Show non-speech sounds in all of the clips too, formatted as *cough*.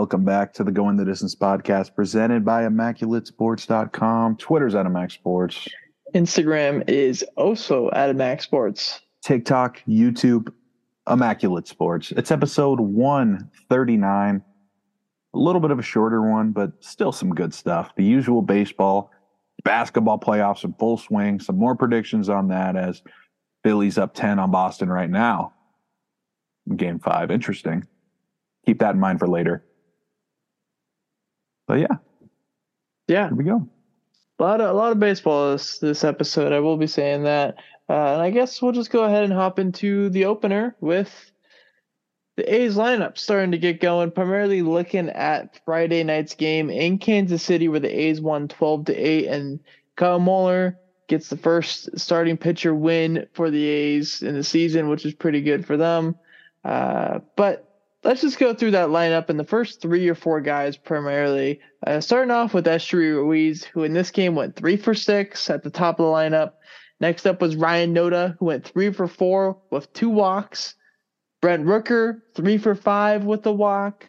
welcome back to the Going the Distance podcast presented by ImmaculateSports.com. Twitter's at Sports. Instagram is also at Sports. TikTok, YouTube, Immaculate Sports. It's episode 139. A little bit of a shorter one, but still some good stuff. The usual baseball, basketball playoffs in full swing. Some more predictions on that as Phillies up 10 on Boston right now. Game five. Interesting. Keep that in mind for later. But yeah. Yeah. Here we go. A lot of, a lot of baseball this, this episode. I will be saying that. Uh, and I guess we'll just go ahead and hop into the opener with the A's lineup starting to get going. Primarily looking at Friday night's game in Kansas City, where the A's won 12 to 8, and Kyle Muller gets the first starting pitcher win for the A's in the season, which is pretty good for them. Uh, but let's just go through that lineup and the first three or four guys primarily. Uh, starting off with Esteury Ruiz, who in this game went three for six at the top of the lineup. Next up was Ryan Noda, who went three for four with two walks. Brent Rooker, three for five with a walk.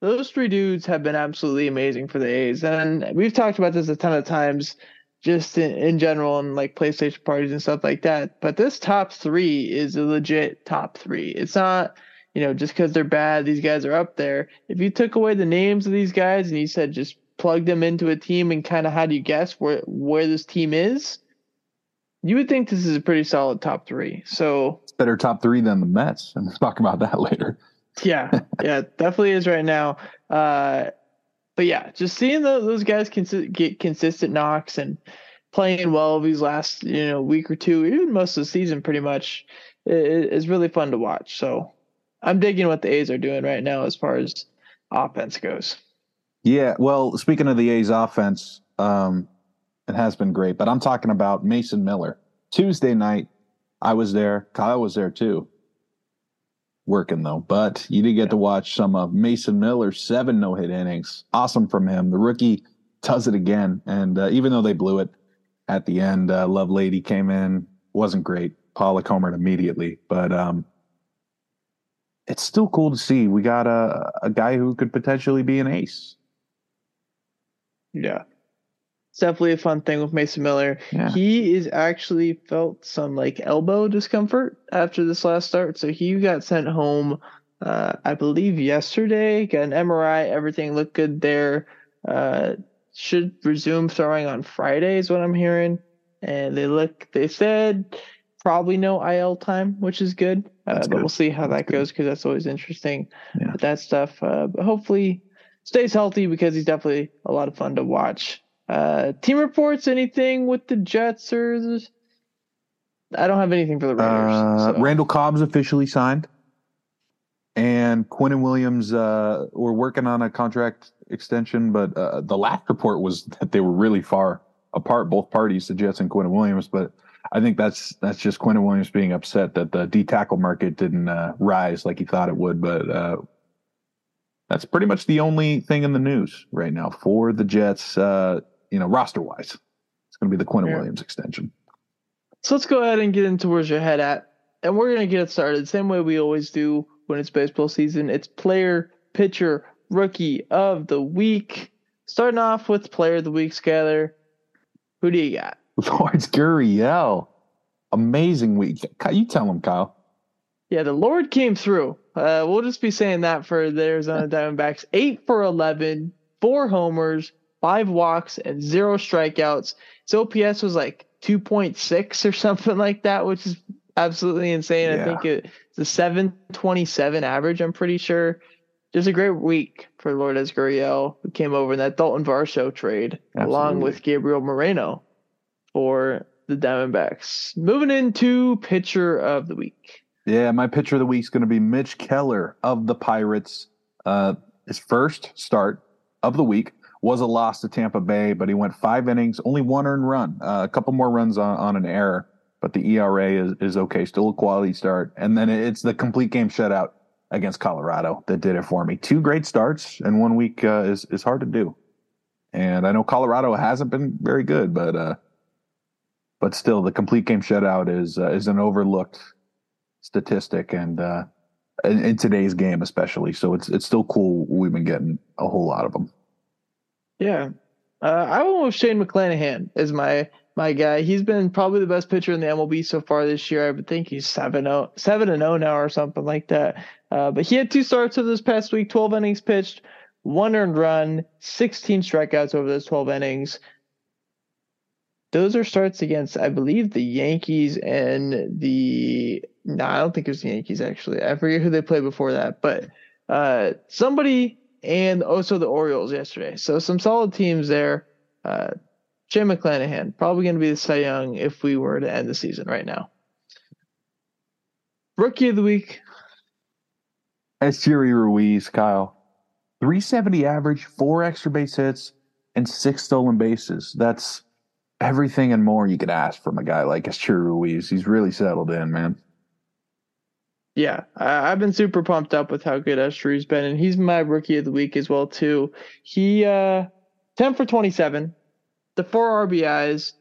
Those three dudes have been absolutely amazing for the A's. And we've talked about this a ton of times just in, in general and like PlayStation parties and stuff like that. But this top three is a legit top three. It's not, you know, just because they're bad, these guys are up there. If you took away the names of these guys and you said just plug them into a team and kind of how do you guess where where this team is, you would think this is a pretty solid top three. So it's better top three than the Mets, and we'll talk about that *laughs* later. Yeah, yeah, definitely is right now. Uh, but yeah, just seeing the, those guys cons- get consistent knocks and playing well these last you know week or two, even most of the season, pretty much, is really fun to watch. So I'm digging what the A's are doing right now as far as offense goes. Yeah, well, speaking of the A's offense, um, it has been great, but I'm talking about Mason Miller. Tuesday night, I was there. Kyle was there too working though. But you did get yeah. to watch some of Mason Miller's seven no hit innings. Awesome from him. The rookie does it again. And uh, even though they blew it at the end, uh, Lovelady came in, wasn't great. Paula Comer immediately, but um, it's still cool to see. We got a, a guy who could potentially be an ace. Yeah, it's definitely a fun thing with Mason Miller. Yeah. He is actually felt some like elbow discomfort after this last start, so he got sent home. Uh, I believe yesterday. Got an MRI. Everything looked good there. Uh, should resume throwing on Friday, is what I'm hearing. And they look. They said probably no IL time, which is good. Uh, but good. we'll see how that goes because that's always interesting. Yeah. that stuff. Uh, but hopefully stays healthy because he's definitely a lot of fun to watch. Uh, team reports, anything with the Jets or the, I don't have anything for the Raiders. Uh, so. Randall Cobb's officially signed, and Quinnen Williams. Uh, we're working on a contract extension, but uh, the last report was that they were really far apart, both parties, the Jets and Quinnen Williams. But I think that's that's just Quinnen Williams being upset that the D tackle market didn't uh, rise like he thought it would. But uh, that's pretty much the only thing in the news right now for the Jets. Uh, you know, roster wise. It's going to be the Quinnen yeah. Williams extension. So let's go ahead and get into where's your head at. And we're going to get it started same way we always do when it's baseball season. It's player, pitcher, rookie of the week. Starting off with player of the week, Skyler. Who do you got? *laughs* Lourdes Gurriel. Amazing week. You tell him, Kyle. Yeah, the Lord came through. Uh, we'll just be saying that for the Arizona *laughs* Diamondbacks. Eight for 11, four homers, five walks and zero strikeouts. His OPS was like 2.6 or *laughs* something like that, which is absolutely insane. Yeah. I think it's a 727 average, I'm pretty sure. Just a great week for Lourdes Gurriel, who came over in that Dalton Varsho trade, absolutely. along with Gabriel Moreno for the Diamondbacks. Moving into pitcher of the week. Yeah, my pitcher of the week is going to be Mitch Keller of the Pirates. Uh, his first start of the week was a loss to Tampa Bay, but he went five innings, only one earned run, uh, a couple more runs on, on an error, but the ERA is, is okay, still a quality start. And then it's the complete game shutout against Colorado that did it for me. Two great starts in one week uh, is is hard to do, and I know Colorado hasn't been very good, but uh, but still, the complete game shutout is uh, is an overlooked statistic, and uh, in, in today's game, especially. So it's it's still cool. We've been getting a whole lot of them. Yeah, uh, I went with Shane McClanahan as my my guy. He's been probably the best pitcher in the MLB so far this year. I would think he's 7 0, 7 and 0 now or something like that. Uh, but he had two starts over this past week, 12 innings pitched, one earned run, 16 strikeouts over those 12 innings. Those are starts against, I believe, the Yankees and the. No, I don't think it was the Yankees actually. I forget who they played before that, but uh, somebody and also the Orioles yesterday. So some solid teams there. Uh, Jim McClanahan, probably going to be the Cy Young if we were to end the season right now. Rookie of the week. Esteury Ruiz, Kyle. 370 average, four extra base hits, and six stolen bases. That's everything and more you could ask from a guy like Esteury Ruiz. He's really settled in, man. Yeah, I, have been super pumped up with how good Esteury's been, and he's my rookie of the week as well too. He uh, 10 for 27, the four RBIs,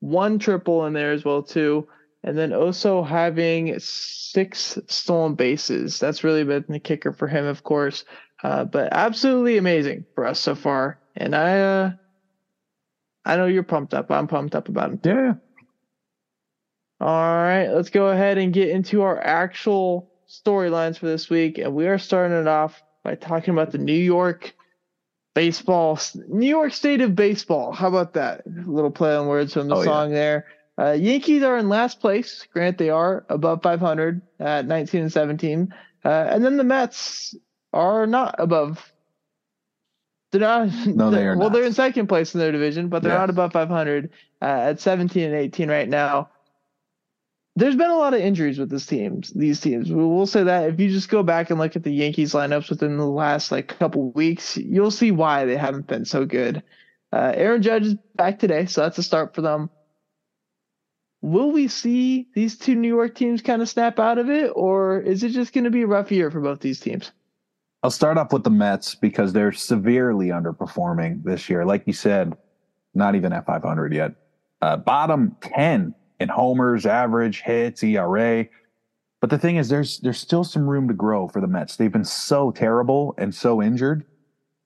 one triple in there as well too, and then also having six stolen bases. That's really been the kicker for him, of course. Uh, but absolutely amazing for us so far, and I, uh, I know you're pumped up. I'm pumped up about him. Yeah. All right, let's go ahead and get into our actual storylines for this week, and we are starting it off by talking about the New York baseball, New York State of baseball. How about that? A little play on words from the oh, song yeah. there. Uh, Yankees are in last place. Grant they are above 500 at 19 and 17. Uh, and then the Mets are not above. They're not. No, they are well, not. they're in second place in their division, but they're yeah. not above 500 uh, at 17 and 18 right now there's been a lot of injuries with this teams, these teams. We'll say that if you just go back and look at the Yankees lineups within the last like couple weeks, you'll see why they haven't been so good. Uh, Aaron Judge is back today, so that's a start for them. Will we see these two New York teams kind of snap out of it, or is it just going to be a rough year for both these teams? I'll start off with the Mets because they're severely underperforming this year. Like you said, not even at 500 yet. Uh, bottom 10 in homers, average, hits, ERA. But the thing is, there's there's still some room to grow for the Mets. They've been so terrible and so injured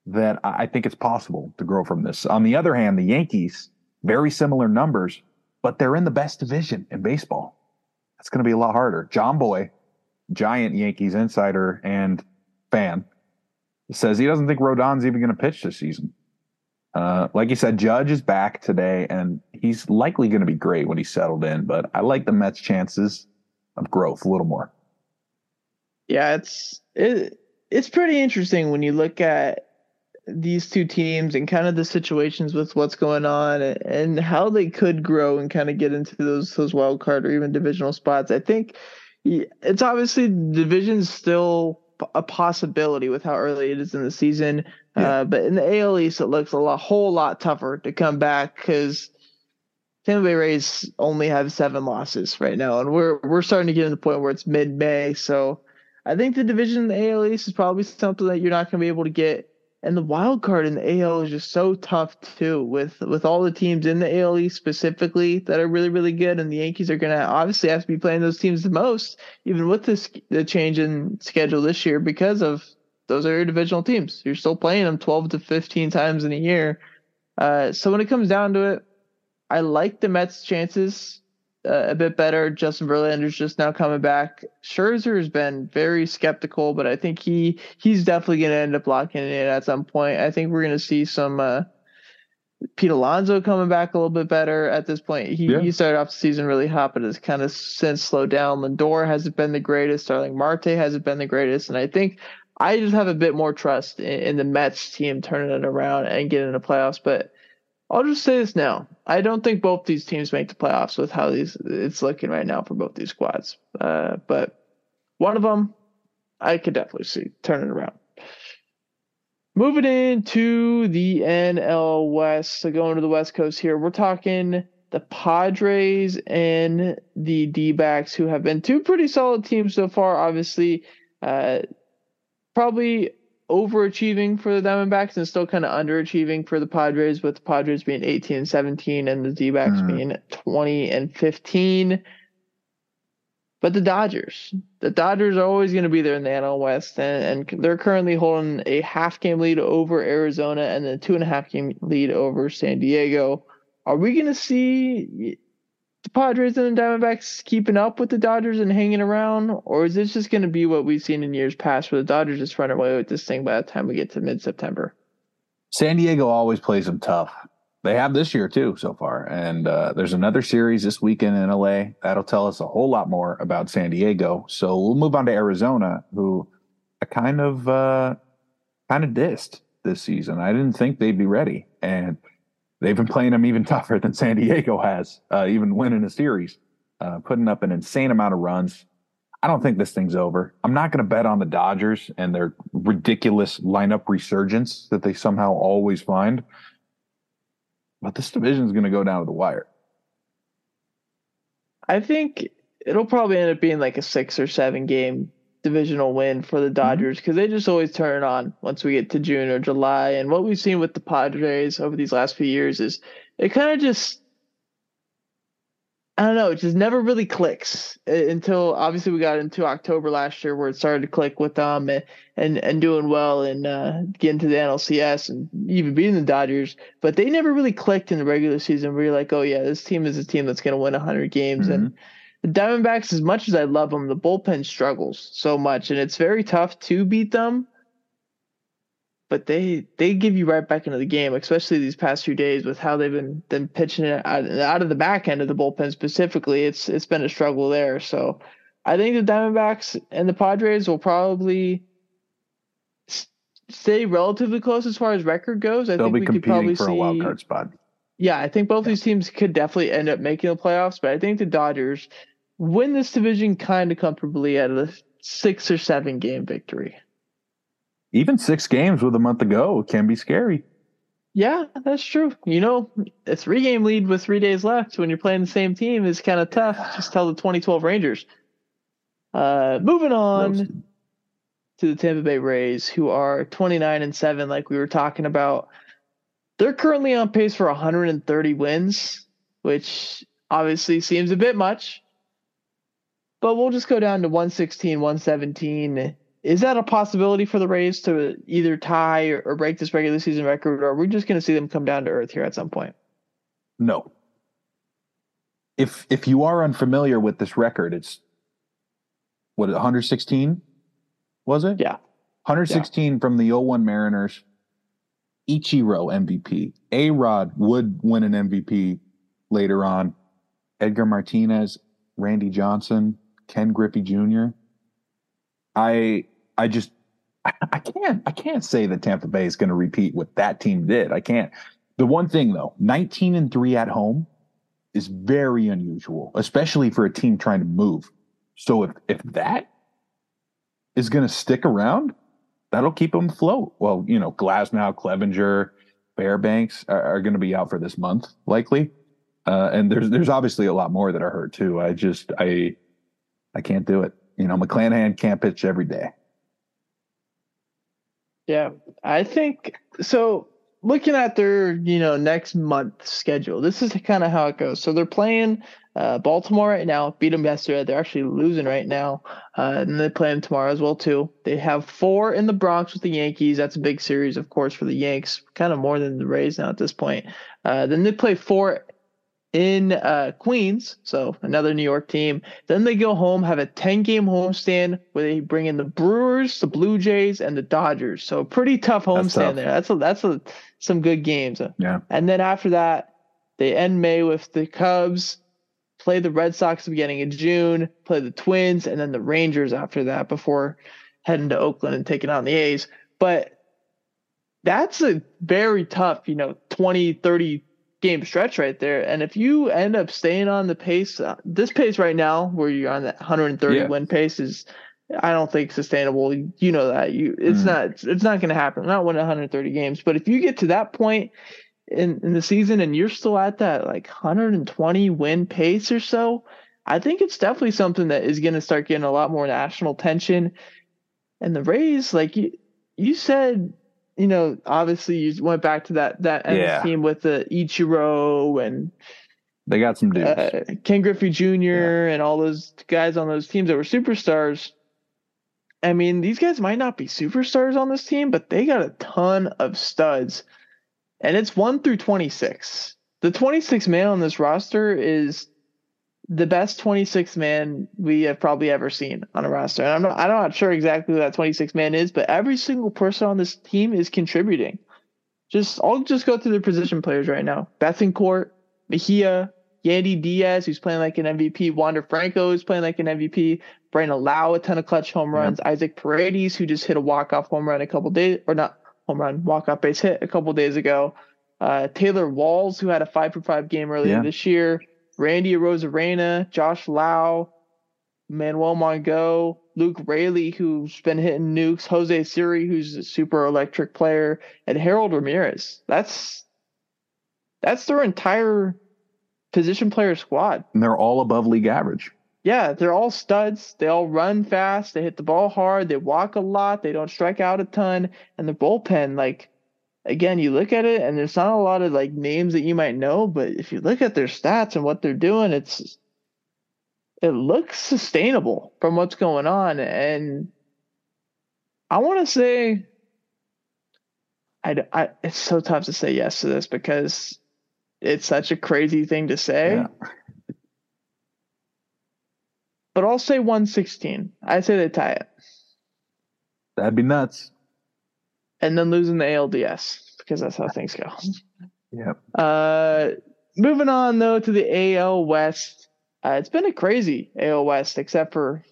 that I think it's possible to grow from this. On the other hand, the Yankees, very similar numbers, but they're in the best division in baseball. That's going to be a lot harder. Jomboy, giant Yankees insider and fan, says he doesn't think Rodon's even going to pitch this season. Uh, like you said, Judge is back today, and he's likely going to be great when he's settled in. But I like the Mets' chances of growth a little more. Yeah, it's it, it's pretty interesting when you look at these two teams and kind of the situations with what's going on and, how they could grow and kind of get into those those wild card or even divisional spots. I think it's obviously division's still a possibility with how early it is in the season. Yeah. Uh, but in the AL East, it looks a lot, whole lot tougher to come back because Tampa Bay Rays only have seven losses right now, and we're we're starting to get to the point where it's mid May. So I think the division in the AL East is probably something that you're not going to be able to get. And the wild card in the AL is just so tough too, with with all the teams in the AL East specifically that are really really good, and the Yankees are going to obviously have to be playing those teams the most, even with this the change in schedule this year because of those are your divisional teams. You're still playing them 12 to 15 times in a year. Uh, so when it comes down to it, I like the Mets' chances uh, a bit better. Justin Verlander's just now coming back. Scherzer has been very skeptical, but I think he he's definitely going to end up locking it at some point. I think we're going to see some uh, Pete Alonso coming back a little bit better at this point. He, yeah. he started off the season really hot, but has kind of since slowed down. Lindor hasn't been the greatest. Starling Marte hasn't been the greatest, and I think I just have a bit more trust in, in the Mets team turning it around and getting the playoffs. But I'll just say this now: I don't think both these teams make the playoffs with how these it's looking right now for both these squads. Uh, but one of them, I could definitely see turning around. Moving into the NL West, so going to the West Coast here, we're talking the Padres and the D backs, who have been two pretty solid teams so far. Obviously, uh, probably overachieving for the Diamondbacks and still kind of underachieving for the Padres, with the Padres being 18 and 17 and the D backs mm. being 20 and 15. But the Dodgers, the Dodgers are always going to be there in the NL West, and, and they're currently holding a half game lead over Arizona and then two and a half game lead over San Diego. Are we going to see the Padres and the Diamondbacks keeping up with the Dodgers and hanging around, or is this just going to be what we've seen in years past, where the Dodgers just run away with this thing by the time we get to mid September? San Diego always plays them tough. They have this year too so far, and uh, there's another series this weekend in LA that'll tell us a whole lot more about San Diego. So we'll move on to Arizona, who I kind of uh, kind of dissed this season. I didn't think they'd be ready, and they've been playing them even *laughs* tougher than San Diego has, uh, even winning a series, uh, putting up an insane amount of runs. I don't think this thing's over. I'm not going to bet on the Dodgers and their ridiculous lineup resurgence that they somehow always find. But this division is going to go down to the wire. I think it'll probably end up being like a six or seven game divisional win for the Dodgers because mm-hmm. they just always turn it on once we get to June or July. And what we've seen with the Padres over these last few years is it kind of just I don't know, it just never really clicks until obviously we got into October last year where it started to click with them and and, and doing well and uh, getting to the NLCS and even beating the Dodgers. But they never really clicked in the regular season where you're like, oh yeah, this team is a team that's going to win 100 games. Mm-hmm. And the Diamondbacks, as much as I love them, the bullpen struggles so much, and it's very tough to beat them but they they give you right back into the game, especially these past few days with how they've been been pitching it out, out of the back end of the bullpen specifically. It's it's been a struggle there. So I think the Diamondbacks and the Padres will probably stay relatively close as far as record goes. I They'll think we could probably for see, a wild card spot. Yeah, I think both yeah. these teams could definitely end up making the playoffs, but I think the Dodgers win this division kind of comfortably at a six or seven game victory even six games with a month to go can be scary. Yeah, that's true. You know, a three game lead with three days left when you're playing the same team is kind of tough. Just tell the 2012 Rangers. Uh, moving on to the Tampa Bay Rays, who are 29 and 7, like we were talking about. They're currently on pace for 130 wins, which obviously seems a bit much. But we'll just go down to 116, 117 is that a possibility for the Rays to either tie or, break this regular season record, or are we just going to see them come down to earth here at some point? No. If if you are unfamiliar with this record, it's what 116 was it? Yeah. 116 yeah. from the 01 Mariners. Ichiro MVP. A Rod would win an MVP later on. Edgar Martinez, Randy Johnson, Ken Griffey Jr. I I just I, can't I can't say that Tampa Bay is going to repeat what that team did. I can't. The one thing though, 19 and 3 at home is very unusual, especially for a team trying to move. So if if that is going to stick around, that'll keep them afloat. Well, you know, Glasnow, Clevinger, Fairbanks are, are going to be out for this month, likely. Uh, and there's there's obviously a lot more that are hurt too. I just I I can't do it. You know, McClanahan can't pitch every day. Yeah, I think so. Looking at their, you know, next month schedule, this is kind of how it goes. So they're playing uh, Baltimore right now. Beat them yesterday. They're actually losing right now, uh, and they play them tomorrow as well too. They have four in the Bronx with the Yankees. That's a big series, of course, for the Yanks. Kind of more than the Rays now at this point. Uh, then they play four in uh, Queens, so another New York team. Then they go home, have a 10 game homestand where they bring in the Brewers, the Blue Jays, and the Dodgers. So pretty tough homestand there. That's a, that's a, some good games. Yeah. And then after that, they end May with the Cubs, play the Red Sox beginning of June, play the Twins, and then the Rangers after that before heading to Oakland and taking on the A's. But that's a very tough, you know, 20, 30 game stretch right there. And if you end up staying on the pace, uh, this pace right now, where you're on that 130 yeah. win pace, is I don't think sustainable. You know that you it's mm. not it's, not going to happen. Not winning 130 games, but if you get to that point in in the season and you're still at that like 120 win pace or so, I think it's definitely something that is going to start getting a lot more national attention. And the Rays, like you you said you know, obviously you went back to that that yeah. team with the Ichiro and They got some dudes. Uh, Ken Griffey Jr. Yeah. and all those guys on those teams that were superstars. I mean, these guys might not be superstars on this team, but they got a ton of studs. And it's 1 through 26. The 26 man on this roster is the best 26 man we have probably ever seen on a roster. And I'm not, I'm not sure exactly who that 26 man is, but every single person on this team is contributing. Just I'll just go through the position players right now. Bethancourt, Mejia, Yandy Diaz, who's playing like an MVP, Wander Franco, who's playing like an MVP, Brandon Lowe, a ton of clutch home runs, yep. Isaac Paredes, who just hit a walk-off home run a couple days, or not home run, walk-off base hit a couple days ago. Uh, Taylor Walls, who had a five for five game earlier yeah. this year. Randy Arozarena, Josh Lowe, Manuel Margot, Luke Raley, who's been hitting nukes, Jose Siri, who's a super electric player, and Harold Ramirez. That's that's their entire position player squad. And they're all above league average. Yeah, they're all studs. They all run fast. They hit the ball hard. They walk a lot. They don't strike out a ton. And the bullpen, like, again, you look at it and there's not a lot of like names that you might know, but if you look at their stats and what they're doing, it's it looks sustainable from what's going on. And I want to say, I, I, it's so tough to say yes to this because it's such a crazy thing to say. Yeah. But I'll say 116. I say they tie it. That'd be nuts. And then losing the ALDS because that's how things go. Yep. Uh, moving on though to the AL West. Uh, it's been a crazy AL West, except for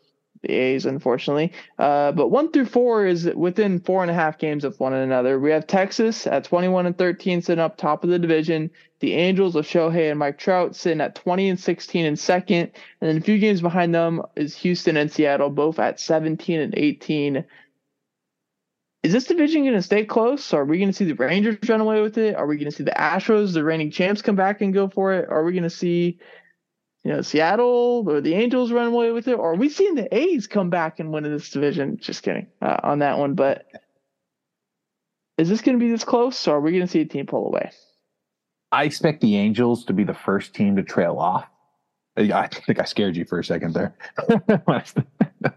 the A's, unfortunately. Uh, but one through four is within four and a half games of one another. We have Texas at 21 and 13 sitting up top of the division. The Angels of Shohei and Mike Trout sitting at 20 and 16 in second. And then a few games behind them is Houston and Seattle, both at 17 and 18. Is this division going to stay close? Are we going to see the Rangers run away with it? Are we going to see the Astros, the reigning champs, come back and go for it? Are we going to see you know, Seattle or the Angels run away with it, or are we seeing the A's come back and win in this division? Just kidding uh, on that one. But is this going to be this close, or are we going to see a team pull away? I expect the Angels to be the first team to trail off. I think I scared you for a second there. *laughs*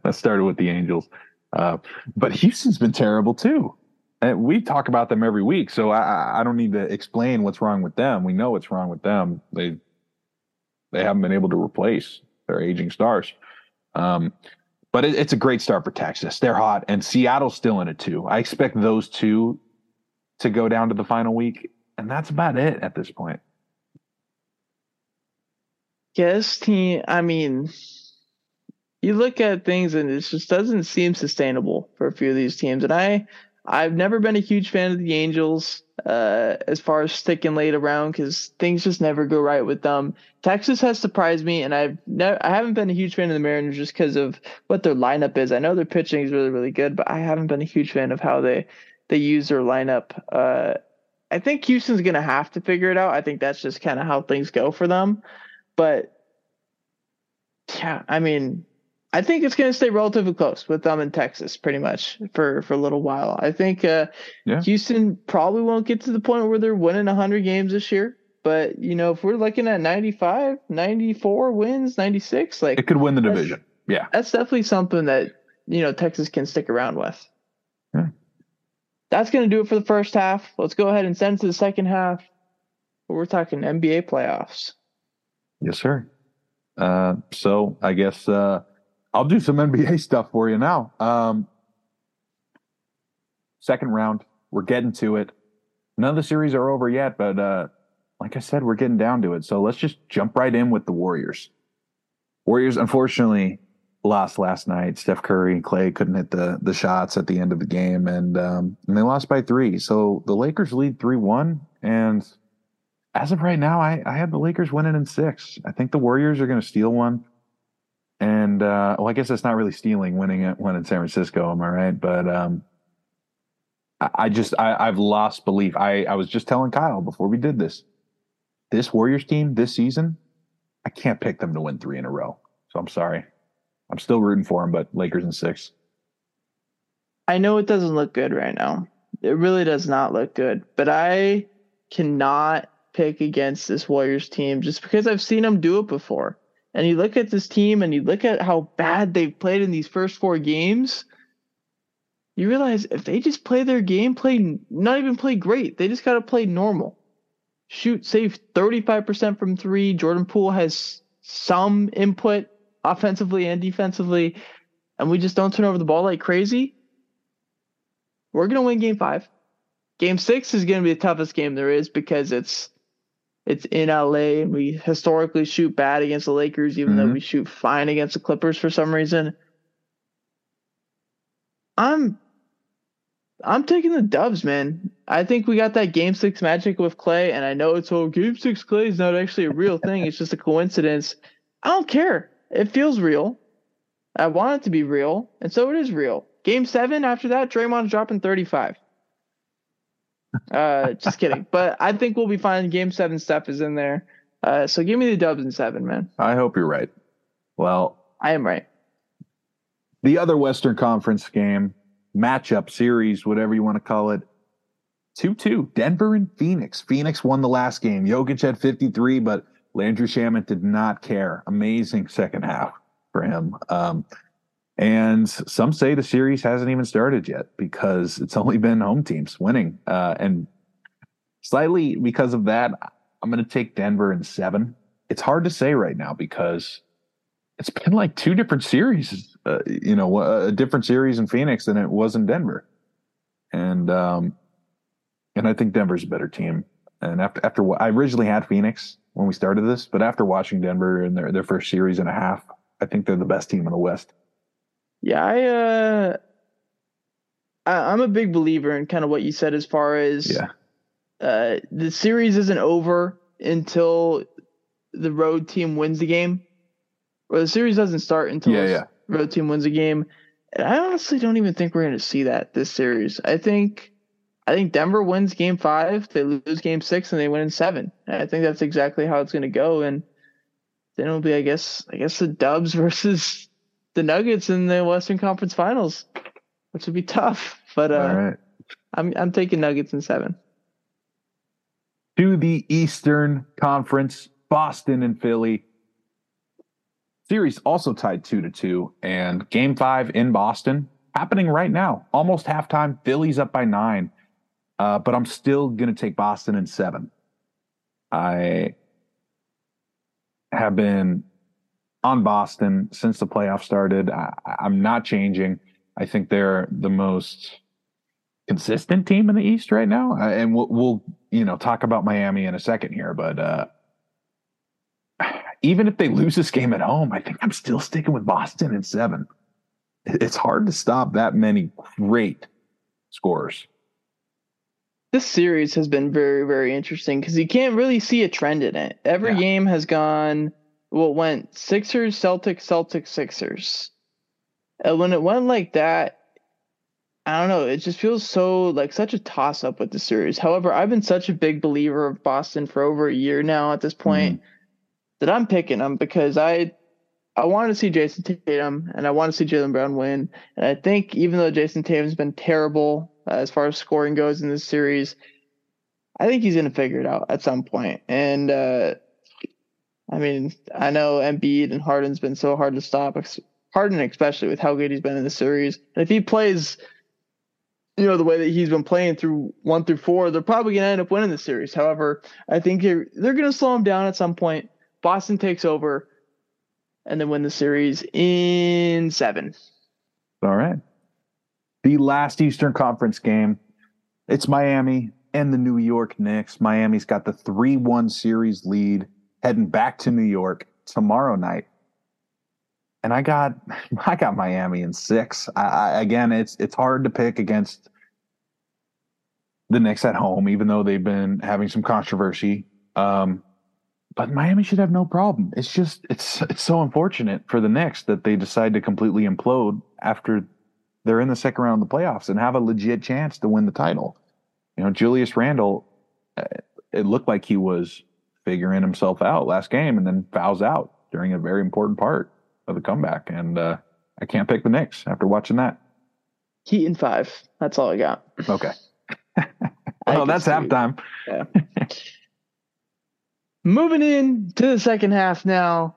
I started with the Angels, uh, but Houston's been terrible too. And we talk about them every week, so I, I don't need to explain what's wrong with them. We know what's wrong with them. They they haven't been able to replace their aging stars. Um, but it, it's a great start for Texas. They're hot, and Seattle's still in it too. I expect those two to go down to the final week, and that's about it at this point. Yes, team. I mean, you look at things, and it just doesn't seem sustainable for a few of these teams. And I, I've never been a huge fan of the Angels uh, as far as sticking late around because things just never go right with them. Texas has surprised me, and I've I haven't been a huge fan of the Mariners just because of what their lineup is. I know their pitching is really really good, but I haven't been a huge fan of how they they use their lineup. Uh, I think Houston's gonna have to figure it out. I think that's just kind of how things go for them. But yeah, I mean, I think it's going to stay relatively close with them in Texas, pretty much for for a little while. I think uh, yeah. Houston probably won't get to the point where they're winning 100 games this year. But you know, if we're looking at 95, 94 wins, 96, like it could win the division. Yeah, that's definitely something that you know Texas can stick around with. Yeah. That's going to do it for the first half. Let's go ahead and send to the second half. We're talking NBA playoffs. Yes, sir. Uh, so I guess. Uh, I'll do some NBA *laughs* stuff for you now. Um, second round, we're getting to it. None of the series are over yet, but uh, like I said, we're getting down to it. So let's just jump right in with the Warriors. Warriors, unfortunately, lost last night. Steph Curry and Klay couldn't hit the the shots at the end of the game, and um, and they lost by three. So the Lakers lead three one, and as of right now, I I have the Lakers winning in six. I think the Warriors are going to steal one. And uh, well, I guess that's not really stealing winning it when in San Francisco, am I right? But um, I, I just I, have lost belief. I, I was just telling Kyle before we did this. This Warriors team this season, I can't pick them to win three in a row. So I'm sorry. I'm still rooting for them, but Lakers in six. I know it doesn't look good right now. It really does not look good, but I cannot pick against this Warriors team just because I've seen them do it before. And you look at this team and you look at how bad they've played in these first four games. You realize if they just play their game, play not even play great, they just got to play normal. Shoot, save 35% from three. Jordan Poole has some input offensively and defensively, and we just don't turn over the ball like crazy. We're going to win game five. Game six is going to be the toughest game there is because it's it's in LA and we historically shoot bad against the Lakers, even mm-hmm. though we shoot fine against the Clippers for some reason. I'm I'm taking the Dubs, man. I think we got that game six magic with Klay, and I know it's all game six Klay is not actually a real thing. it's just a coincidence. I don't care. It feels real. I want it to be real, and so it is real. Game seven, after that, Draymond's dropping 35. Uh, just kidding. *laughs* But I think we'll be fine. Game seven stuff is in there. Uh, so give me the dubs in seven, man. I hope you're right. Well, I am right. The other Western Conference game, matchup series, whatever you want to call it, 2 2. Denver and Phoenix. Phoenix won the last game. Jokic had 53, but Landry Shamet did not care. Amazing second half for him. Um, and some say the series hasn't even started yet because it's *laughs* only been home teams winning. Uh, and slightly because of that, I'm going to take Denver in seven. It's hard to say right now because it's been like two different series, uh, you know, a different series in Phoenix than it was in Denver. And, um, and I think Denver's a better team. And after, after I originally had Phoenix when we started this, but after watching Denver in their, their first series and a half, I think they're the best team in the West. Yeah, I uh I, am a big believer in kind of what you said as far as yeah. Uh, the series isn't over until the road team wins the game. Or the series doesn't start until yeah, yeah. the road team wins a game. And I honestly don't even think we're going to see that this series. I think I think Denver wins game 5, they lose game 6 and they win in 7. And I think that's exactly how it's going to go and then it'll be I guess I guess the Dubs *laughs* versus the Nuggets in the Western Conference Finals, which would be tough. But uh, I'm I'm taking Nuggets in seven. To the Eastern Conference, Boston and Philly. Series also tied two to two, and Game Five in Boston happening right now. Almost halftime. Philly's up by nine, uh, but I'm still going to take Boston in seven. I have been on Boston since the playoff started. I, am not changing. I think they're the most consistent team in the East right now, and we'll, we'll you know talk about Miami in a second here. But uh, even if they lose this game at home, I think I'm still sticking with Boston in seven. It's hard to stop that many great scores. This series has been very, very interesting because you can't really see a trend in it. Every yeah. game has gone well, it went Sixers, Celtics, Celtics, Sixers. And when it went like that, I don't know. It just feels so like such a toss up with the series. However, I've been such a big believer of Boston for over a year now at this point mm-hmm. that I'm picking them because I I want to see Jayson Tatum and I want to see Jaylen Brown win. And I think even though Jayson Tatum's been terrible uh, as far as scoring goes in this series, I think he's going to figure it out at some point. And uh, I mean, I know Embiid and Harden's been so hard to stop. Harden, especially with how good he's been in the series, and if he plays, you know, the way that he's been playing through one through four, they're probably going to end up winning the series. However, I think they're going to slow him down at some point. Boston takes over, and then win the series in seven. All right. The last Eastern Conference game, it's Miami and the New York Knicks. Miami's got the 3 1 series lead heading back to New York tomorrow night. And I got *laughs* I got Miami in six. I, I, again, it's it's hard to pick against the Knicks at home, even though they've been having some controversy. Um, but Miami should have no problem. It's just it's it's so unfortunate for the Knicks that they decide to completely implode after they're in the second round of the playoffs and have a legit chance to win the title. You know, Julius Randle, uh, it looked like he was figuring himself out last game and then fouls out during a very important part of the comeback. And uh, I can't pick the Knicks after watching that. Heat in five. That's all I got. Okay. *laughs* well, that's halftime. Yeah. Moving in to the second half now,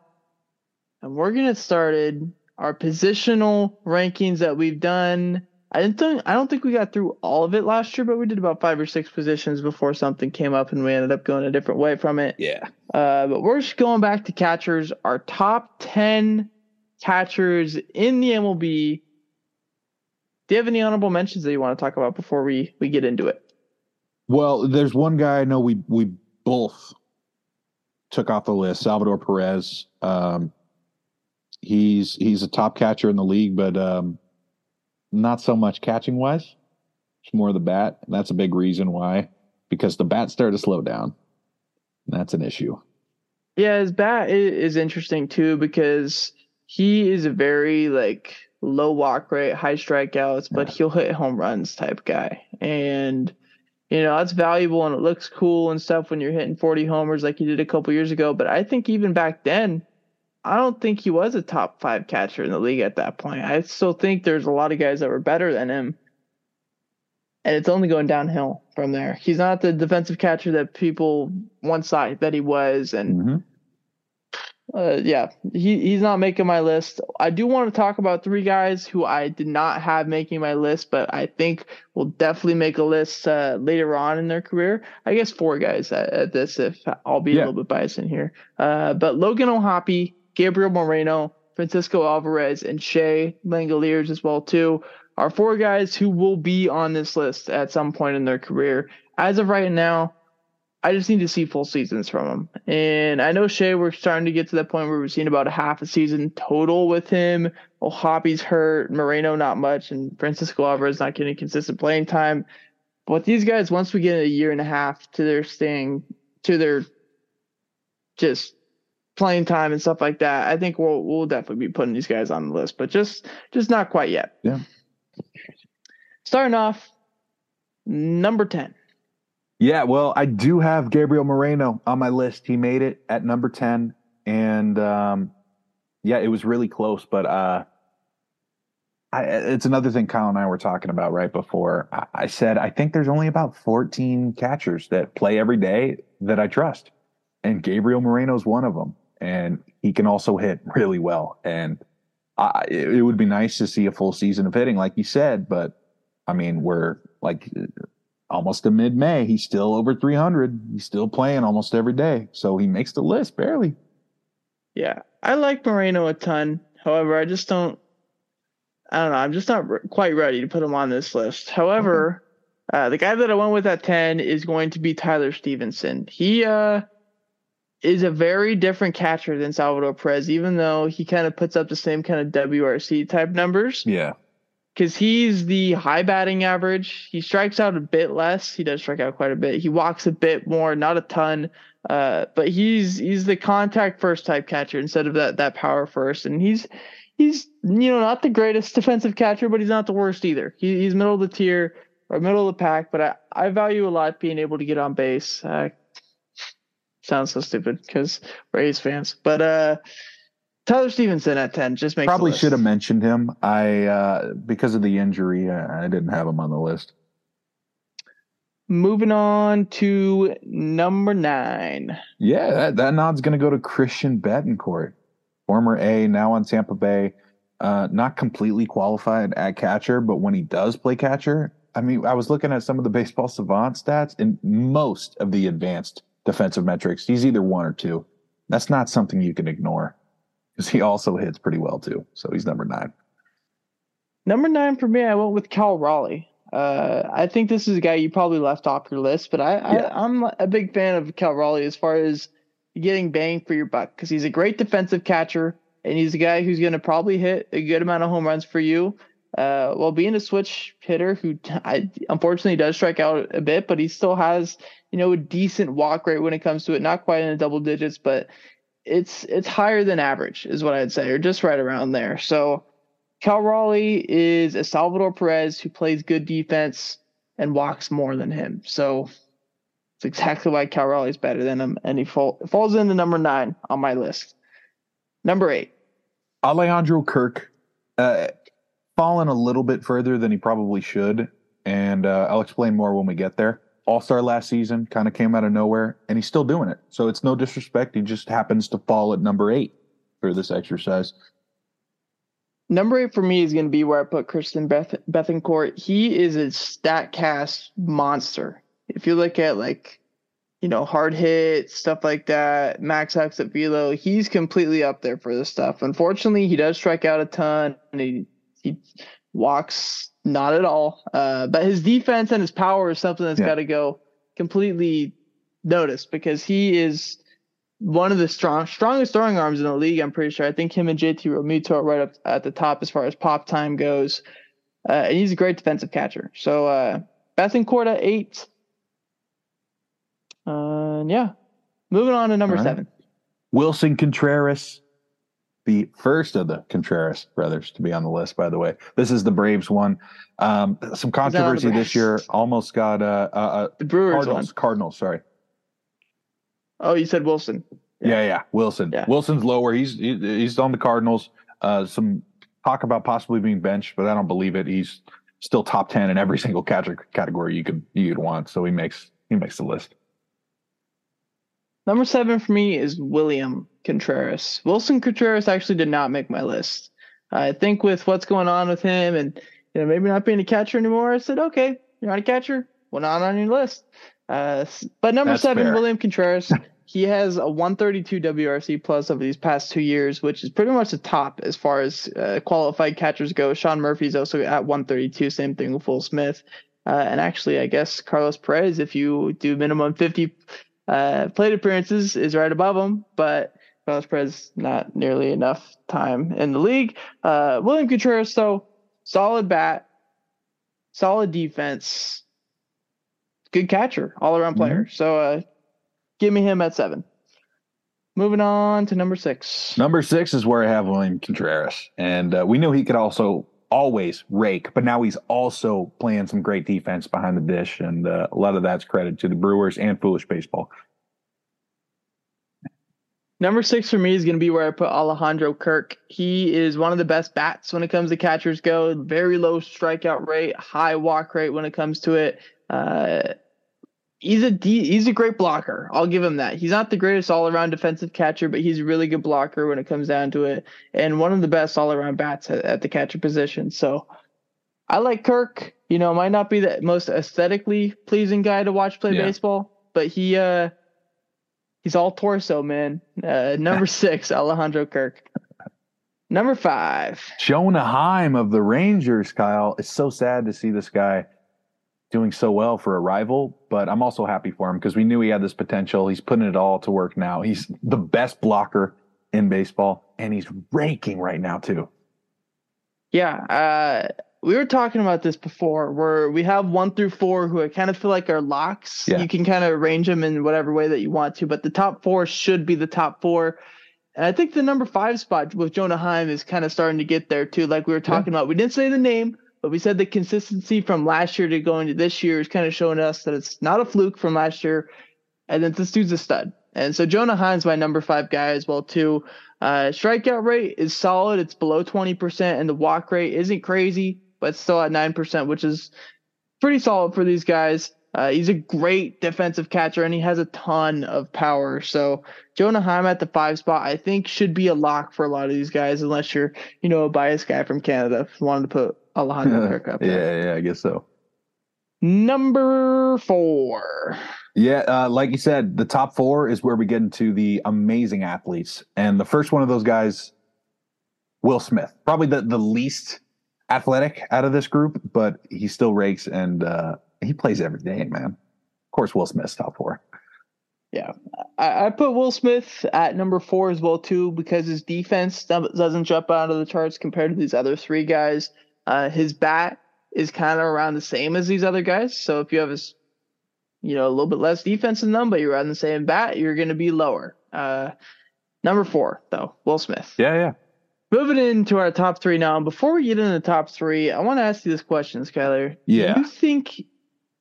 and we're gonna get started. Our positional rankings that we've done. I didn't think I don't think we got through all of it last year, but we did about five or six positions before something came up and we ended up going a different way from it. Yeah. Uh, but we're just going back to catchers. Our top ten catchers in the MLB. Do you have any honorable mentions that you want to talk about before we we get into it? Well, there's one guy I know we we both took off the list, Salvador Perez. Um, he's he's a top catcher in the league, but um, not so much catching wise. It's more the bat. And that's a big reason why, because the bat started to slow down. That's an issue. Yeah, his bat is interesting too because he is a very like low walk rate, high strikeouts, but yeah. he'll hit home runs type guy. And you know, that's valuable and it looks cool and stuff when you're hitting 40 homers like you did a couple years ago. But I think even back then, I don't think he was a top five catcher in the league at that point. I still think there's a lot of guys that were better than him. And it's only going downhill from there. He's not the defensive catcher that people once thought that he was. And mm-hmm uh, yeah, he, he's not making my list. I do want to talk about three guys who I did not have making my list, but I think will definitely make a list uh, later on in their career. I guess four guys at, at this, if I'll be yeah. a little bit biased in here. Uh, but Logan O'Hoppe, Gabriel Moreno, Francisco Alvarez, and Shea Langeliers as well too are four guys who will be on this list at some point in their career. As of right now, I just need to see full seasons from him. And I know Shea, we're starting to get to that point where we've seen about a half a season total with him. O'Hoppe's hurt, Moreno not much, and Francisco Alvarez not getting consistent playing time. But these guys, once we get a year and a half to their staying, to their just playing time and stuff like that, I think we'll we'll definitely be putting these guys on the list, but just just not quite yet. Yeah. Starting off, number ten. Yeah, well, I do have Gabriel Moreno on my list. He made it at number 10. And um, yeah, it was really close. But uh, I, it's another thing Kyle and I were talking about right before. I, I said, I think there's only about 14 catchers that play every day that I trust. And Gabriel Moreno is one of them. And he can also hit really well. And I, it, would be nice to see a full season of hitting, like you said. But I mean, we're like almost to mid May. He's still over 300. He's still playing almost every day. So he makes the list barely. Yeah. I like Moreno a ton. However, I just don't, I don't know. I'm just not quite ready to put him on this list. However, okay. uh, the guy that I went with at 10 is going to be Tyler Stephenson. He, uh, is a very different catcher than Salvador Perez, even though he kind of puts up the same kind of WRC type numbers. Yeah because he's the high batting average. He strikes out a bit less. He does strike out quite a bit. He walks a bit more, not a ton. Uh, but he's he's the contact first type catcher instead of that that power first. And he's he's you know not the greatest *laughs* defensive catcher, but he's not the worst either. He, he's middle of the tier or middle of the pack. But I, I value a lot being able to get on base. Uh, sounds so stupid because we're A's fans, but uh Tyler Stephenson at ten just makes probably should have mentioned him. I uh, because of the injury, uh, I didn't have him on the list. Moving on to number nine. Yeah, that, that nod's going to go to Christian Bethancourt, former A, now on Tampa Bay. Uh, not completely qualified at catcher, but when he does play catcher, I mean, I was looking at some of the baseball savant stats, and most of the advanced defensive metrics, he's either one or two. That's not something you can ignore because he also hits pretty well too. So he's number nine. Number nine for me, I went with Cal Raleigh. Uh, I think this is a guy you probably left off your list, but I, yeah. I am a big fan of Cal Raleigh as far as getting bang for your buck because he's a great defensive catcher and he's a guy who's going to probably hit a good amount of home runs for you. Uh, while being a switch hitter who I, unfortunately does strike out a bit, but he still has you know a decent walk rate when it comes to it. Not quite in the double digits, but it's it's higher than average, is what I'd say, or just right around there. So Cal Raleigh is a Salvador Perez who plays good defense and walks more than him. So it's exactly why Cal Raleigh is better than him, and he fall, falls into number nine on my list. Number eight, Alejandro Kirk, uh, fallen a little bit further than he probably should, and uh, I'll explain more when we get there. All Star last season, kind of came out of nowhere, and he's still doing it. So it's no disrespect. He just happens to fall at number eight for this exercise. Number eight for me is going to be where I put Christian Beth- Bethancourt. He is a StatCast monster. If you look at like, you know, hard hit stuff like that, max exit velo, he's completely up there for this stuff. Unfortunately, he does strike out a ton, and he he walks not at all. Uh, but his defense and his power is something that's yeah. got to go completely noticed because he is one of the strong strongest throwing arms in the league. I'm pretty sure. I think him and JT Realmuto are right up at the top as far as pop time goes. Uh, and he's a great defensive catcher. So uh, Bethancourt at eight. Uh, yeah, moving on to number right. seven. Willson Contreras, the first of the Contreras brothers to be on the list. By the way, this is the Braves one. Um, some controversy this year. Almost got uh, uh, uh the Brewers Cardinals. One. Cardinals. Sorry. Oh, you said Willson. Yeah, yeah, yeah. Willson. Yeah. Willson's lower. He's he's on the Cardinals. Uh, some talk about possibly being benched, but I don't believe it. He's still top ten in every single category you could you could want. So he makes he makes the list. Number seven for me is William Contreras. Willson Contreras actually did not make my list. I think with what's going on with him and you know maybe not being a catcher anymore, I said, okay, you're not a catcher. Well, not on your list. Uh, but number That's seven, fair. William Contreras. *laughs* he has a 132 WRC plus over these past two years, which is pretty much the top as far as uh, qualified catchers go. Sean Murphy's also at 132, same thing with Will Smith. Uh, and actually, I guess Carlos Perez, if you do minimum 50 uh, plate appearances, is right above him. But Perez, not nearly enough time in the league. Uh, William Contreras, though, solid bat, solid defense, good catcher, all around player. Mm-hmm. So, uh, Give me him at seven. Moving on to number six. Number six is where I have William Contreras. And uh, we knew he could also always rake, but now he's also playing some great defense behind the dish. And uh, a lot of that's credit to the Brewers and Foolish Baseball. Number six for me is going to be where I put Alejandro Kirk. He is one of the best bats when it comes to catchers go. Very low strikeout rate, high walk rate when it comes to it. Uh, he's a he's a great blocker. I'll give him that. He's not the greatest all around defensive catcher, but he's a really good blocker when it comes down to it, and one of the best all around bats at, at the catcher position. So I like Kirk. You know, might not be the most aesthetically pleasing guy to watch play yeah. baseball, but he uh he's all torso, man. Uh, number *laughs* six, Alejandro Kirk. Number five, Jonah Heim of the Rangers. Kyle, it's so sad to see this guy doing so well for a rival, but I'm also happy for him because we knew he had this potential. He's putting it all to work now. He's the best blocker in baseball, and he's raking right now too. Yeah, uh, we were talking about this before, where we have one through four who I kind of feel like are locks. Yeah. You can kind of arrange them in whatever way that you want to, but the top four should be the top four. And I think the number five spot with Jonah Heim is kind of starting to get there too. Like we were talking yeah. about, we didn't say the name, but we said the consistency from last year to going to this year is kind of showing us that it's not a fluke from last year, and that this dude's a stud. And so Jonah Heim's my number five guy as well too. Uh, strikeout rate is solid; it's below twenty percent, and the walk rate isn't crazy, but still at nine percent, which is pretty solid for these guys. Uh, he's a great defensive catcher, and he has a ton of power. So Jonah Heim at the five spot, I think, should be a lock for a lot of these guys, unless you're, you know, a biased guy from Canada wanted to put Alejandro *laughs* Kirk Yeah, yeah, I guess so. Number four. Yeah, uh, like you said, the top four is where we get into the amazing athletes, and the first one of those guys, Will Smith, probably the the least athletic out of this group, but he still rakes and uh, he plays every day, man. Of course, Will Smith's top four. Yeah, I, I, put Will Smith at number four as well too because his defense doesn't jump out of the charts compared to these other three guys. Uh, his bat is kind of around the same as these other guys. So if you have a, you know, a little bit less defense than them, but you're on the same bat, you're going to be lower. Uh, number four, though, Will Smith. Yeah, yeah. Moving into our top three now. Before we get into the top three, I want to ask you this question, Skyler. Yeah. Do you think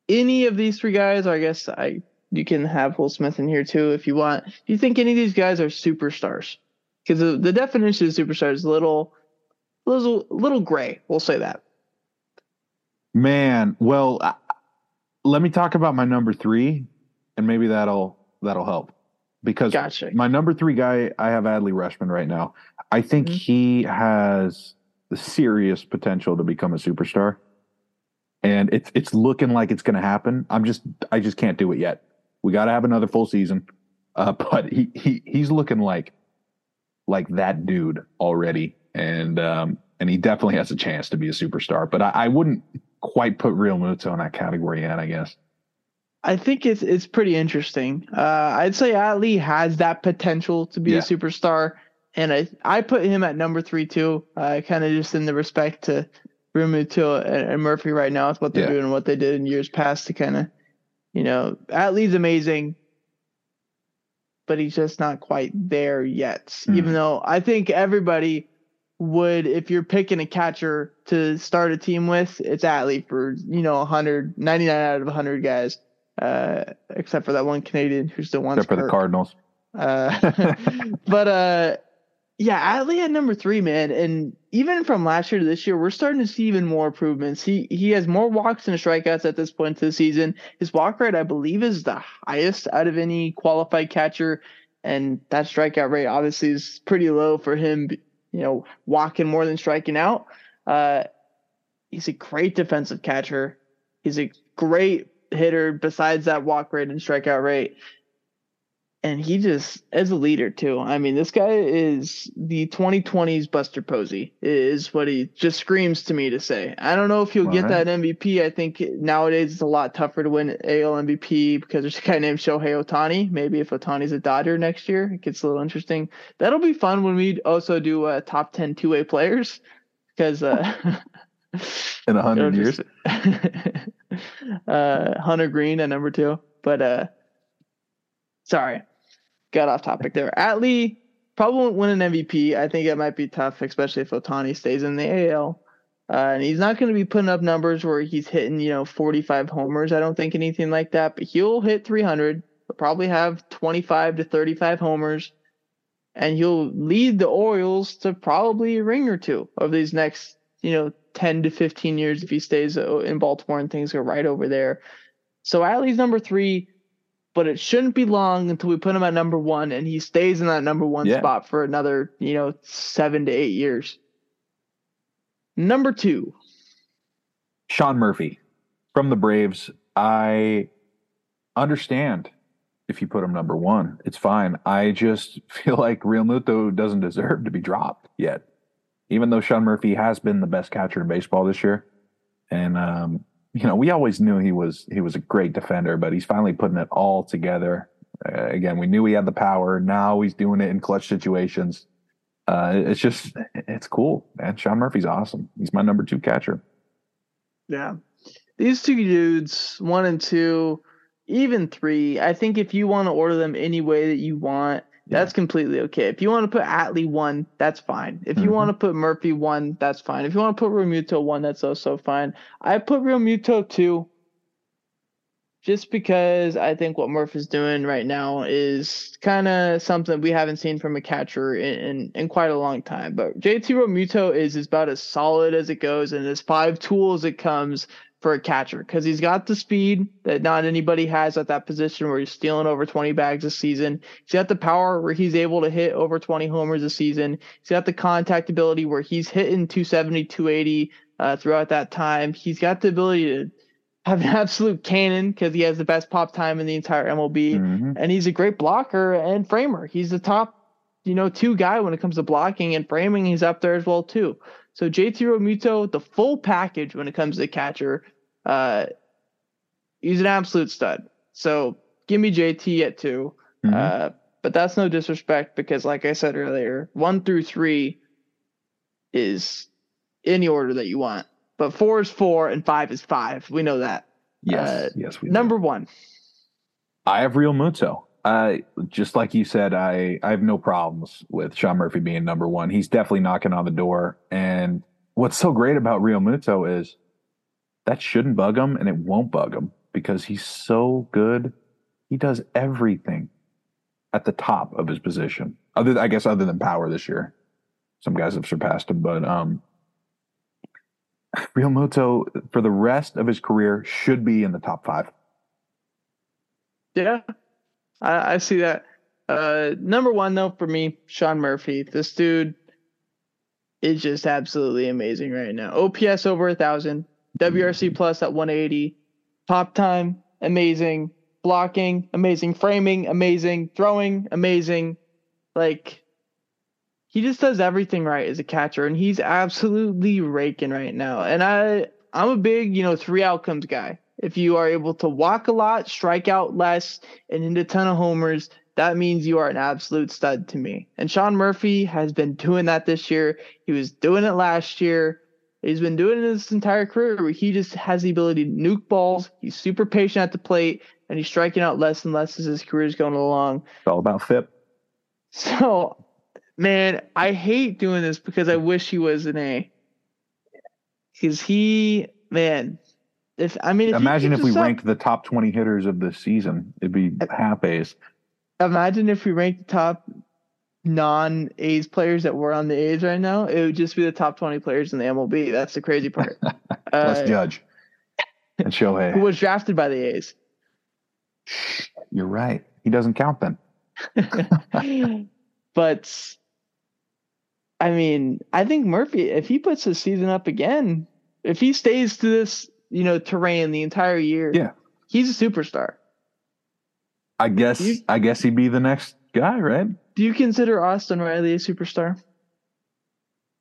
any of these three guys, or I guess I you can have Will Smith in here too if you want. Do you think any of these guys are superstars? Because the, the definition of superstar is a little little little gray. We'll say that. Man, well, let me talk about my number three, and maybe that'll that'll help because Gotcha. my number three guy, I have Adley Rutschman right now. I think Mhm. he has the serious potential to become a superstar, and it's it's looking like it's going to happen. I'm just I just can't do it yet. We got to have another full season, uh, *laughs* but he he he's looking like like that dude already, and um, and he definitely has a chance to be a superstar. But I, I wouldn't quite put Realmuto in that category yet. I guess. I think it's it's pretty interesting. Uh, I'd say Ali has that potential to be Yeah. a superstar, and I I put him at number three too. Uh, kind of just in the respect to Realmuto and, and Murphy right now with what they're Yeah. doing and what they did in years past to kind of, you know, Ali's amazing, but he's just not quite there yet. Hmm. Even though I think everybody would, if you're picking a catcher to start a team with, it's Ali for you know 100, 99 out of 100 guys uh, except for that one Canadian who still wants Except for the Cardinals. Uh, *laughs* but uh, yeah, Adley at number three, man, and even from last year to this year, we're starting to see even more improvements. He he has more walks and strikeouts at this point to the season. His walk rate, I believe, is the highest out of any qualified catcher, and that strikeout rate obviously is pretty low for him. You know, walking more than striking out. Uh, he's a great defensive catcher. He's a great hitter besides that walk rate and strikeout rate. And he just as a leader too. I mean, this guy is the 2020s Buster Posey is what he just screams to me to say. I don't know if he'll get Right. that MVP. I think nowadays it's a lot tougher to win AL MVP because there's a guy named Shohei Ohtani. Maybe if Ohtani's a Dodger next year, it gets a little interesting. That'll be fun when we also do uh, top 10 two-way players because uh, *laughs* In a hundred years. *laughs* uh, Hunter Greene at number two, but uh, sorry, got off topic there. Adley probably won't win an MVP. I think it might be tough, especially if Ohtani stays in the AL. Uh, and he's not going to be putting up numbers where he's hitting, you know, 45 homers. I don't think anything like that, but he'll hit 300. He'll probably have 25 to 35 homers, and he'll lead the Orioles to probably a ring or two of these next, you know, 10 to 15 years if he stays uh, in Baltimore and things go right over there. So Alley's number three, but it shouldn't be long until we put him at number one and he stays in that number one Yeah. spot for another, you know, seven to eight years. Number two, Sean Murphy from the Braves. I understand if you put him number one. It's fine. I just *laughs* feel like Realmuto doesn't deserve to be dropped yet, even though Sean Murphy has been the best catcher in baseball this year. And um, you know, we always knew he was he was a great defender, but he's finally putting it all together. Uh, again, we knew he had the power. Now he's doing it in clutch situations. Uh, it's just it's cool, man. Sean Murphy's awesome. He's my number two catcher. Yeah. These two dudes, one and two, even three, I think if you want to order them any way that you want, that's completely okay. If you want to put Adley one, that's fine. If you Mhm. want to put Murphy one, that's fine. If you want to put Realmuto one, that's also fine. I put Realmuto two just because I think what Murph is doing right now is kind of something we haven't seen from a catcher in, in, in quite a long time. But JT Realmuto is, is about as solid as it goes and as five tools it comes for a catcher because he's got the speed that not anybody has at that position where he's stealing over 20 bags a season. He's got the power where he's able to hit over 20 homers a season. He's got the contact ability where he's hitting 270, 280 uh, throughout that time. He's got the ability to have an *laughs* absolute cannon because he has the best pop time in the entire MLB Mhm. and he's a great blocker and framer. He's the top, you know, two guy when it comes to blocking and framing. He's up there as well too. So JT Realmuto, the full package when it comes to catcher, uh, he's an absolute stud. So give me JT at 2 Mhm. Uh, but that's no disrespect because, like I said earlier, one through three is any order that you want. But four is four and five is five. We know that. yes, uh, yes. We do. Number one. I have Realmuto. I just like you said, I I have no problems with Sean Murphy being number one. He's definitely knocking on the door. And what's so great about Realmuto is that shouldn't bug him, and it won't bug him because he's so good. He does everything at the top of his position. Other, I guess, other than power this year, some guys have surpassed him. But um, Realmuto for the rest of his career should be in the top five Yeah, I, I see that. Uh, number one though for me, Sean Murphy. This dude is just absolutely amazing right now. OPS over a thousand, WRC plus at 180, pop time amazing, blocking amazing, framing amazing, throwing amazing. Like he just does everything right as a catcher, and he's absolutely raking right now. And I I'm a big you know three outcomes guy. If you are able to walk a lot, strike out less, and hit a ton of homers, that means you are an absolute stud to me. And Sean Murphy has been doing that this year. He was doing it last year. He's been doing it his entire career where he just has the ability to nuke balls. He's super patient at the plate and he's striking out less and less as his career is going along. It's all about FIP. So, man, I hate doing this because I wish he was an A. Because he, man, if I mean, if imagine if we up, ranked the top 20 hitters of the season, it'd be half A's. Imagine if we ranked the top non A's players that were on the A's right now, it would just be the top 20 players in the MLB. That's the crazy part. *laughs* Plus uh, Judge and Shohei. Who was drafted by the A's. You're right. He doesn't count then. *laughs* but I mean, I think Murphy, if he puts his season up again, if he stays to this, you know, terrain the entire year, yeah, he's a superstar. I guess you, I guess he'd be the next guy, right? Do you consider Austin Riley a superstar?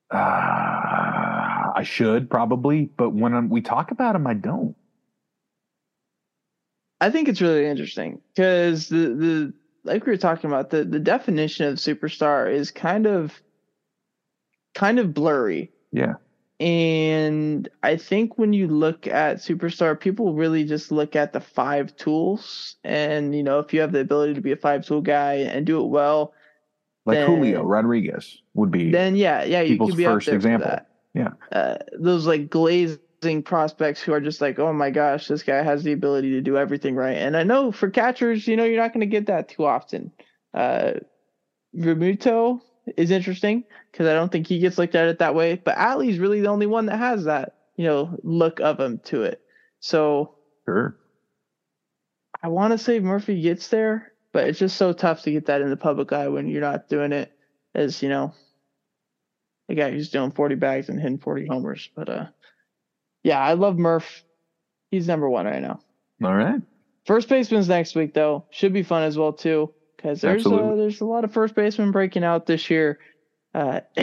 Uh, I should probably, but when we talk about him, I don't. I think it's really interesting because the the like we were talking about the the definition of superstar is kind of kind of blurry. Yeah. And I think when you look at superstar, people really just look at the five tools. And, you know, if you have the ability to be a five tool guy and do it well, like then, Julio Rodriguez would be, then yeah, yeah, you could be first example. Yeah. Uh, those like glazing prospects who are just like, oh my gosh, this guy has the ability to do everything right. And I know for catchers, you know, you're not going to get that too often. Uh, Realmuto is interesting because I don't think he gets looked at it that way. But Adley's really the only one that has that, you know, look of him to it. So sure. I want to say Murphy gets there, but it's just so tough to get that in the public eye when you're not doing it as, you know, the guy who's doing 40 bags and hitting 40 homers. But uh yeah, I love Murph. He's number one right now. All right. First baseman's next week though. Should be fun as well too because there's a, there's a lot of first basemen breaking out this year. Uh, *clears throat*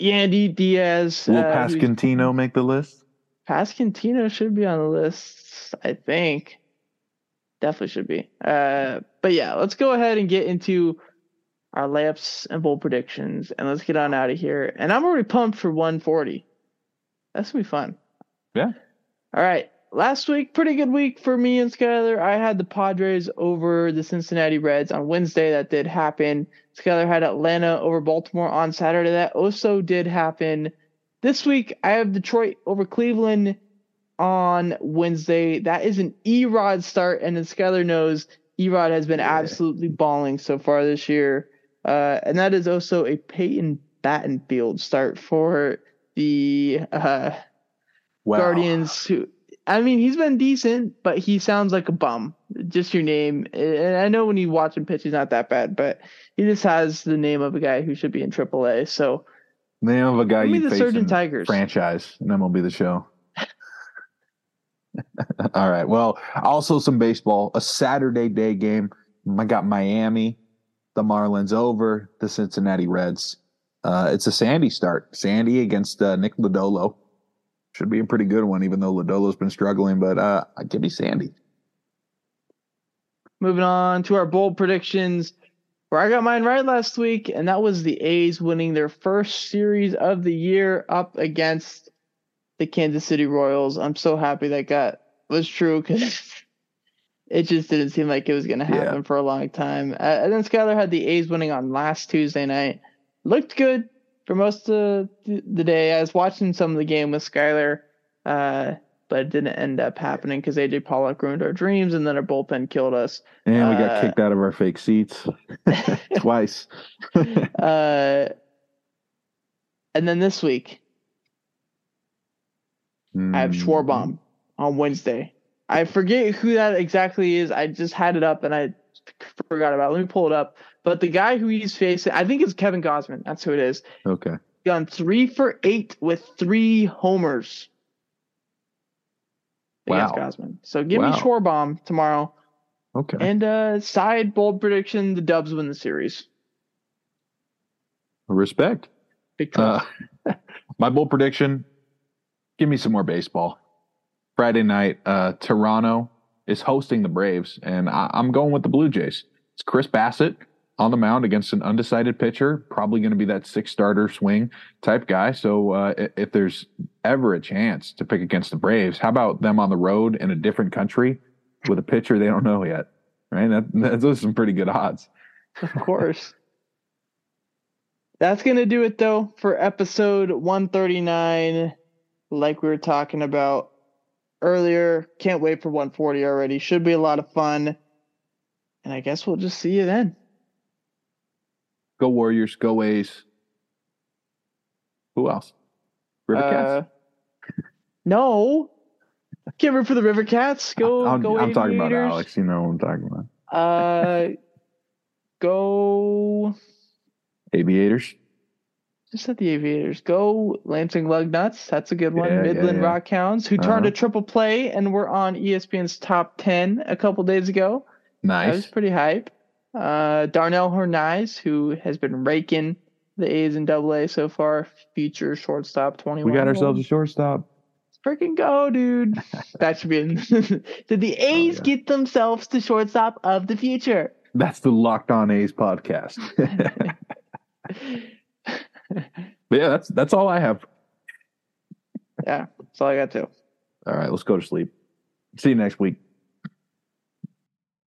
Yandy Diaz. Will uh, Pasquantino make the list? Pasquantino should be on the list, I think. Definitely should be. Uh, but yeah, let's go ahead and get into our layups and bold predictions, and let's get on out of here. And I'm already pumped for 140. That's gonna be fun. Yeah. All right last week, pretty good week for me and Skyler. I had the Padres over the Cincinnati Reds on Wednesday. That did happen. Skyler had Atlanta over Baltimore on Saturday. That also did happen. This week, I have Detroit over Cleveland on Wednesday. That is an Erod start, and as Skyler knows, Erod has been yeah. absolutely balling so far this year. Uh, and that is also a Peyton Battenfield start for the uh, wow. Guardians, who I mean, he's been decent, but he sounds like a bum. Just your name. And I know when you watch him pitch, he's not that bad, but he just has the name of a guy who should be in AAA. So, name of a guy you the Surgeon Tigers franchise, and then we'll be the show. *laughs* All right. Well, also some baseball. A Saturday day game. I got Miami, the Marlins over the Cincinnati Reds. Uh, it's a Sandy start. Sandy against uh, Nick Lodolo should be a pretty good one, even though Lodolo's been struggling. But uh, give me Sandy. Moving on to our bold predictions, where I got mine right last week, and that was the A's winning their first series of the year up against the Kansas City Royals. I'm so happy that got was true because *laughs* it just didn't seem like it was going to happen yeah. for a long time. Uh, and then Skyler had the A's winning on last Tuesday night. Looked good, for most of the day. I was watching some of the game with Skyler, uh, but it didn't end up happening because AJ Pollock ruined our dreams, and then our bullpen killed us. And we got uh, kicked out of our fake seats *laughs* *laughs* twice. *laughs* uh, and then this week, mm-hmm. I have Schwarber on Wednesday. I forget who that exactly is. I just had it up and I forgot about. It. Let me pull it up. But the guy who he's facing, I think it's Kevin Gausman. That's who it is. Okay. Gone three for eight with three homers Wow. against Gosman. So give Wow. me Schwarber tomorrow. Okay. And uh side bold prediction: the Dubs win the series. Respect. Big. Uh, *laughs* my bold prediction: give me some more baseball. Friday night, uh, Toronto is hosting the Braves, and I, I'm going with the Blue Jays. It's Chris Bassitt on the mound against an undecided pitcher, probably going to be that six starter swing type guy. So uh, i- if there's ever a chance to pick against the Braves, how about them on the road in a different country with a pitcher they don't know yet? Right, that, that those are some pretty good odds. Of course. That's going to do it, though, for episode 139. Like we were talking about earlier. Can't wait for 140 already. Should be a lot of fun. And I guess we'll just see you then. Go Warriors, go A's. Who else? River Cats. Uh, *laughs* no. Can't root for the River Cats. Go, I'm, go I'm talking about Alex. You know what I'm talking about. Uh, go. Aviators. Just at the Aviators. Go Lansing Lugnuts. That's a good one. Yeah, yeah, Midland yeah. Rock Hounds, who turned Uh-huh. a triple play and were on ESPN's top 10 a couple days ago. Nice. That was pretty hype. Uh, Darell Hernaiz, who has been raking the A's and Double A so far. Future shortstop 21. We got ourselves a shortstop. Let's freaking go, dude. *laughs* that should be in. *laughs* Did the A's yeah. get themselves the shortstop of the future? That's the Locked On A's podcast. *laughs* But yeah, that's that's all I have. yeah, that's all I got too. All right, let's go to sleep. See you next week.